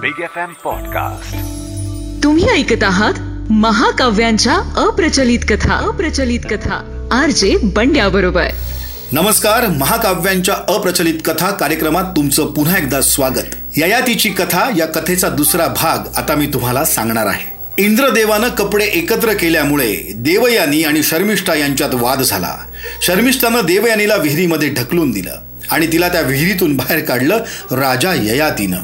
Big F M podcast तुम्ही ऐकत आहात महाकाव्यांच्या अप्रचलित कथा. अप्रचलित कथा. आर जे बंड्या बरोबर नमस्कार महाकाव्यांच्या अप्रचलित कथा कार्यक्रमात तुमचं पुन्हा एकदा स्वागत. ययातीची कथा या कथेचा दुसरा भाग आता मी तुम्हाला सांगणार आहे. इंद्रदेवानं कपडे एकत्र केल्यामुळे देवयानी आणि शर्मिष्ठा यांच्यात वाद झाला. शर्मिष्ठानं देवयानीला विहिरीमध्ये ढकलून दिलं आणि तिला त्या विहिरीतून बाहेर काढलं राजा ययातीनं.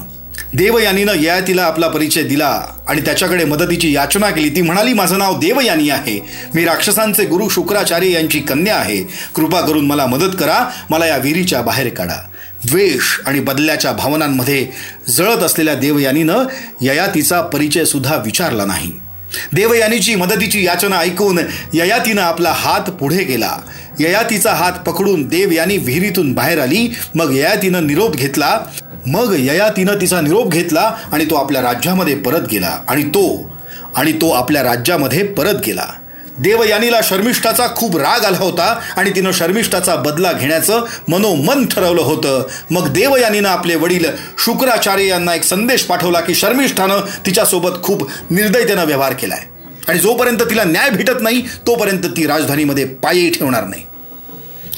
देवयानीनं ययातीला आपला परिचय दिला आणि त्याच्याकडे मदतीची याचना केली. ती म्हणाली माझं नाव देवयानी आहे. मी राक्षसांचे गुरु शुक्राचार्य यांची कन्या आहे. कृपा करून मला मदत करा. मला या विहिरीच्या बाहेर काढा. द्वेष आणि बदल्याच्या भावनांमध्ये जळत असलेल्या देवयानीनं ययातीचा परिचय सुद्धा विचारला नाही. देवयानीची मदतीची याचना ऐकून ययातीनं आपला हात पुढे केला. ययातीचा हात पकडून देवयानी विहिरीतून बाहेर आली. मग ययातीनं निरोप घेतला. मग ययातीनं तिचा निरोप घेतला आणि तो आपल्या राज्यामध्ये परत गेला. आणि तो आणि तो आपल्या राज्यामध्ये परत गेला. देवयानीला शर्मिष्ठाचा खूप राग आला होता आणि तिनं शर्मिष्ठाचा बदला घेण्याचं मनोमन ठरवलं होतं. मग देवयानीनं आपले वडील शुक्राचार्य यांना एक संदेश पाठवला की शर्मिष्ठानं तिच्यासोबत खूप निर्दयतेनं व्यवहार केलाय. आणि जोपर्यंत तिला न्याय भेटत नाही तोपर्यंत ती राजधानीमध्ये पायही ठेवणार नाही.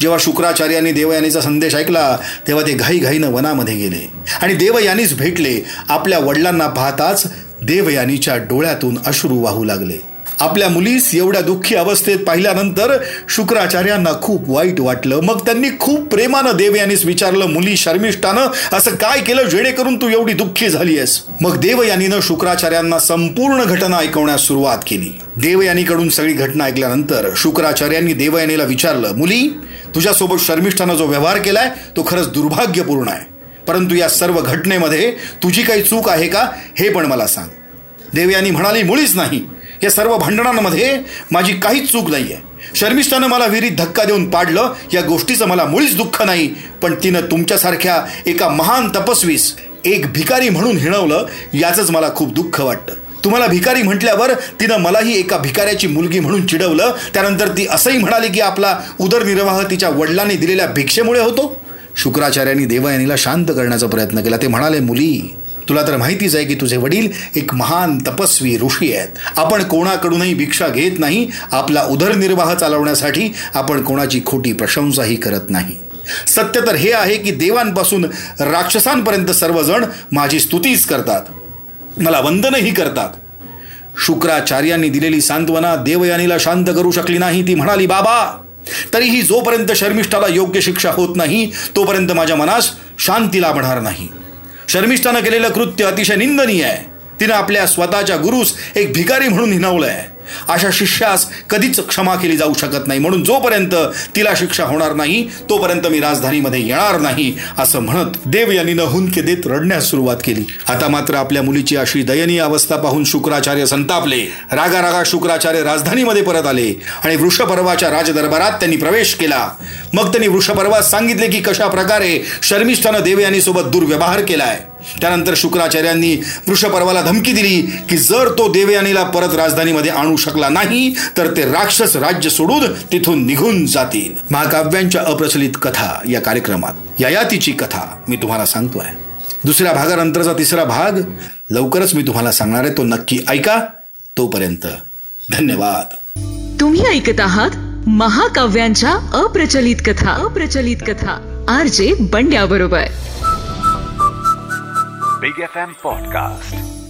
जेव्हा शुक्राचार्यांनी देवयानीचा संदेश ऐकला तेव्हा ते घाईघाईनं वनामध्ये गेले. आणि देवयानीच भेटले. आपल्या वडिलांना पाहताच देवयानीच्या डोळ्यातून अश्रू वाहू लागले. आपल्या मुलीस एवढ्या दुःखी अवस्थेत पाहिल्यानंतर शुक्राचार्यांना खूप वाईट वाटलं. मग त्यांनी खूप प्रेमानं देवयानीस विचारलं मुली शर्मिष्ठानं असं काय केलं जेणेकरून तू एवढी दुःखी झाली आहेस मग देवयानीनं शुक्राचार्यांना संपूर्ण घटना ऐकवण्यास सुरुवात केली. देवयानीकडून सगळी घटना ऐकल्यानंतर शुक्राचार्यांनी देवयानीला विचारलं मुली तुझ्यासोबत शर्मिष्ठानं जो व्यवहार केलाय तो खरंच दुर्भाग्यपूर्ण आहे. परंतु या सर्व घटनेमध्ये तुझी काही चूक आहे का हे पण मला सांग. देवयानी म्हणाली मुळीच नाही. या सर्व भांडणांमध्ये माझी काहीच चूक नाही आहे शर्मिष्ठानं मला विहिरीत धक्का देऊन पाडलं या गोष्टीचं मला मुळीच दुःख नाही पण तिनं तुमच्यासारख्या एका महान तपस्वीस एक भिकारी म्हणून हिणवलं याचंच मला खूप दुःख वाटतं. तुम्हाला भिकारी म्हटल्यावर तिनं मलाही एका भिकाऱ्याची मुलगी म्हणून चिडवलं त्यानंतर ती असंही म्हणाली की आपला उदरनिर्वाह तिच्या वडिलांनी दिलेल्या भिक्षेमुळे होतो. शुक्राचार्यांनी देवयानीला शांत करण्याचा प्रयत्न केला. ते म्हणाले मुली तुला तर माहितीच आहे की तुझे वडील एक महान तपस्वी ऋषी आहेत. आपण कोणाकडूनही भिक्षा घेत नाही. आपला उदरनिर्वाह चालवण्यासाठी आपण कोणाची खोटी प्रशंसाही करत नाही. सत्य तर हे आहे की देवांपासून राक्षसांपर्यंत सर्वजण माझी स्तुतीच करतात. मला वंदनही करतात. शुक्राचार्यांनी दिलेली सांत्वना देवयानीला शांत करू शकली नाही. ती म्हणाली बाबा तरीही जोपर्यंत शर्मिष्ठाला योग्य शिक्षा होत नाही तोपर्यंत माझ्या मनास शांती लाभणार नाही. शर्मिष्ठानं केलेलं कृत्य अतिशय निंदनीय आहे. तिनं आपल्या स्वतःच्या गुरुस एक भिकारी म्हणून हिनवलंय अशा शिष्यास कधीच क्षमा केली जाऊ शकत नाही. म्हणून जोपर्यंत तिला शिक्षा होणार नाही तोपर्यंत मी राजधानीमध्ये येणार नाही असं म्हणत देव यांनी हुंदके देत रडण्यास सुरुवात केली. आता मात्र आपल्या मुलीची अशी दयनीय अवस्था पाहून शुक्राचार्य संतापले. रागा रागा शुक्राचार्य राजधानीमध्ये परत आले आणि वृषपर्वाच्या राजदरबारात त्यांनी प्रवेश केला. मग त्यांनी वृषपर्वास सांगितले की कशा प्रकारे शर्मिष्ठानं देवयानी सोबत दुर्व्यवहार केलाय. त्यानंतर शुक्राचार्यांनी वृषपर्वाला धमकी दिली की जर तो देवयानीला परत राजधानीमध्ये आणू शकला नाही तर ते राक्षस राज्य सोडून तिथून निघून जातील. महाकाव्यांच्या अप्रचलित कथा या कार्यक्रमात ययातीची कथा मी तुम्हाला सांगतोय. दुसऱ्या भागानंतरचा तिसरा भाग लवकरच मी तुम्हाला सांगणार आहे तो नक्की ऐका. तोपर्यंत धन्यवाद. तुम्ही ऐकत आहात महाकाव्यांच्या अप्रचलित कथा अप्रचलित कथा आर जे बंड्या बरोबर बिग एफ एम पॉडकास्ट